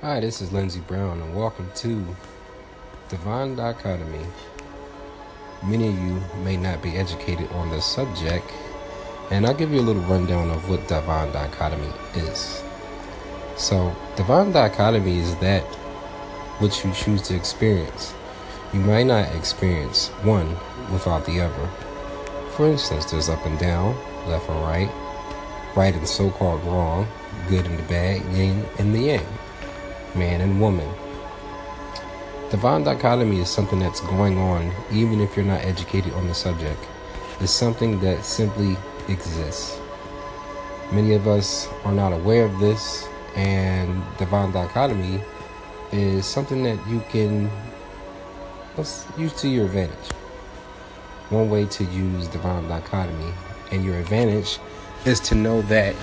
Hi, this is Lindsey Brown, and welcome to Divine Dichotomy. Many of you may not be educated on the subject, and I'll give you a little rundown of what Divine Dichotomy is. So, Divine Dichotomy is that which you choose to experience. You might not experience one without the other. For instance, there's up and down, left and right, right and so called wrong, good and the bad, yin and the yang man and woman. Divine dichotomy is something that's going on even if you're not educated on the subject. It's something that simply exists. Many of us are not aware of this, and divine dichotomy is something that you can use to your advantage. One way to use divine dichotomy and your advantage is to know that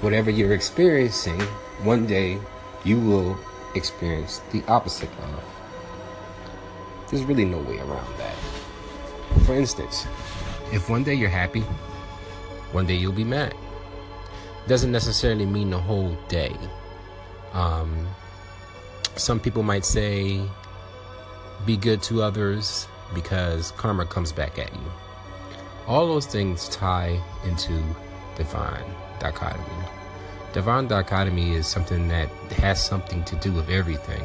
whatever you're experiencing, one day you will experience the opposite of. There's really no way around that. For instance, if one day you're happy, one day you'll be mad. Doesn't necessarily mean the whole day. Um, some people might say, be good to others because karma comes back at you. All those things tie into divine dichotomy. Divine dichotomy is something that has something to do with everything.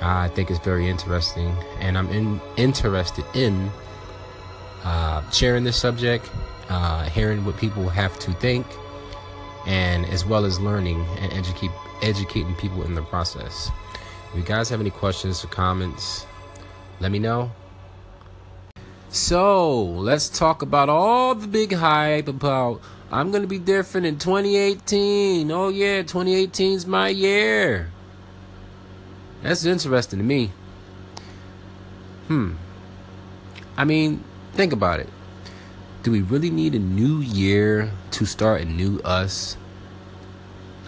I think it's very interesting, and I'm in, interested in uh, sharing this subject, uh, hearing what people have to think, and as well as learning and educate, educating people in the process. If you guys have any questions or comments, let me know. So, let's talk about all the big hype about I'm going to be different in 2018. Oh, yeah, 2018 is my year. That's interesting to me. Hmm. I mean, think about it. Do we really need a new year to start a new us?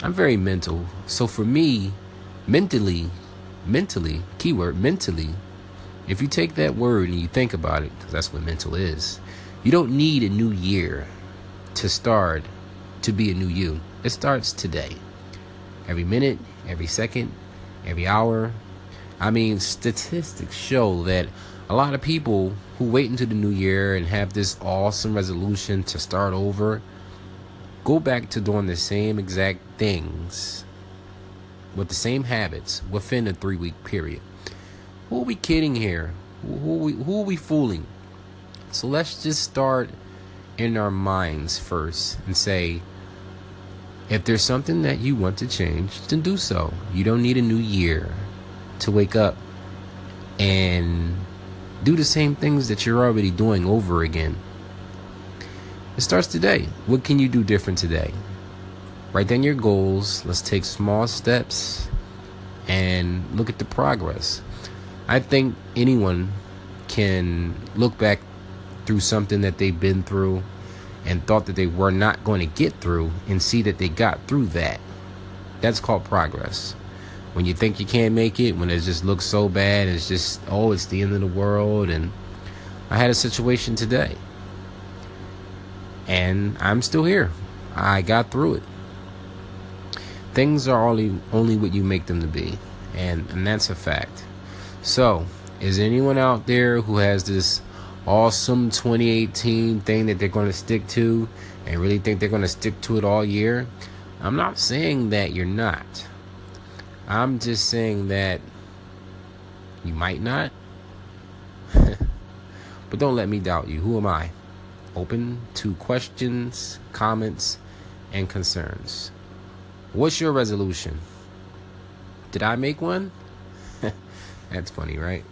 I'm very mental. So for me, mentally, mentally, keyword mentally, if you take that word and you think about it, because that's what mental is, you don't need a new year to start to be a new you. It starts today. Every minute, every second, every hour. I mean, statistics show that a lot of people who wait into the new year and have this awesome resolution to start over go back to doing the same exact things with the same habits within a three week period. Who are we kidding here? Who are we, who are we fooling? So let's just start in our minds first and say, if there's something that you want to change, then do so. You don't need a new year to wake up and do the same things that you're already doing over again. It starts today. What can you do different today? Write down your goals. Let's take small steps and look at the progress. I think anyone can look back through something that they've been through and thought that they were not going to get through and see that they got through that. That's called progress. When you think you can't make it, when it just looks so bad, it's just, oh, it's the end of the world. And I had a situation today. And I'm still here. I got through it. Things are only only what you make them to be. And and that's a fact. So, is anyone out there who has this awesome 2018 thing that they're going to stick to and really think they're going to stick to it all year. I'm not saying that you're not. I'm just saying that you might not. but don't let me doubt you. Who am I? Open to questions, comments, and concerns. What's your resolution? Did I make one? That's funny, right?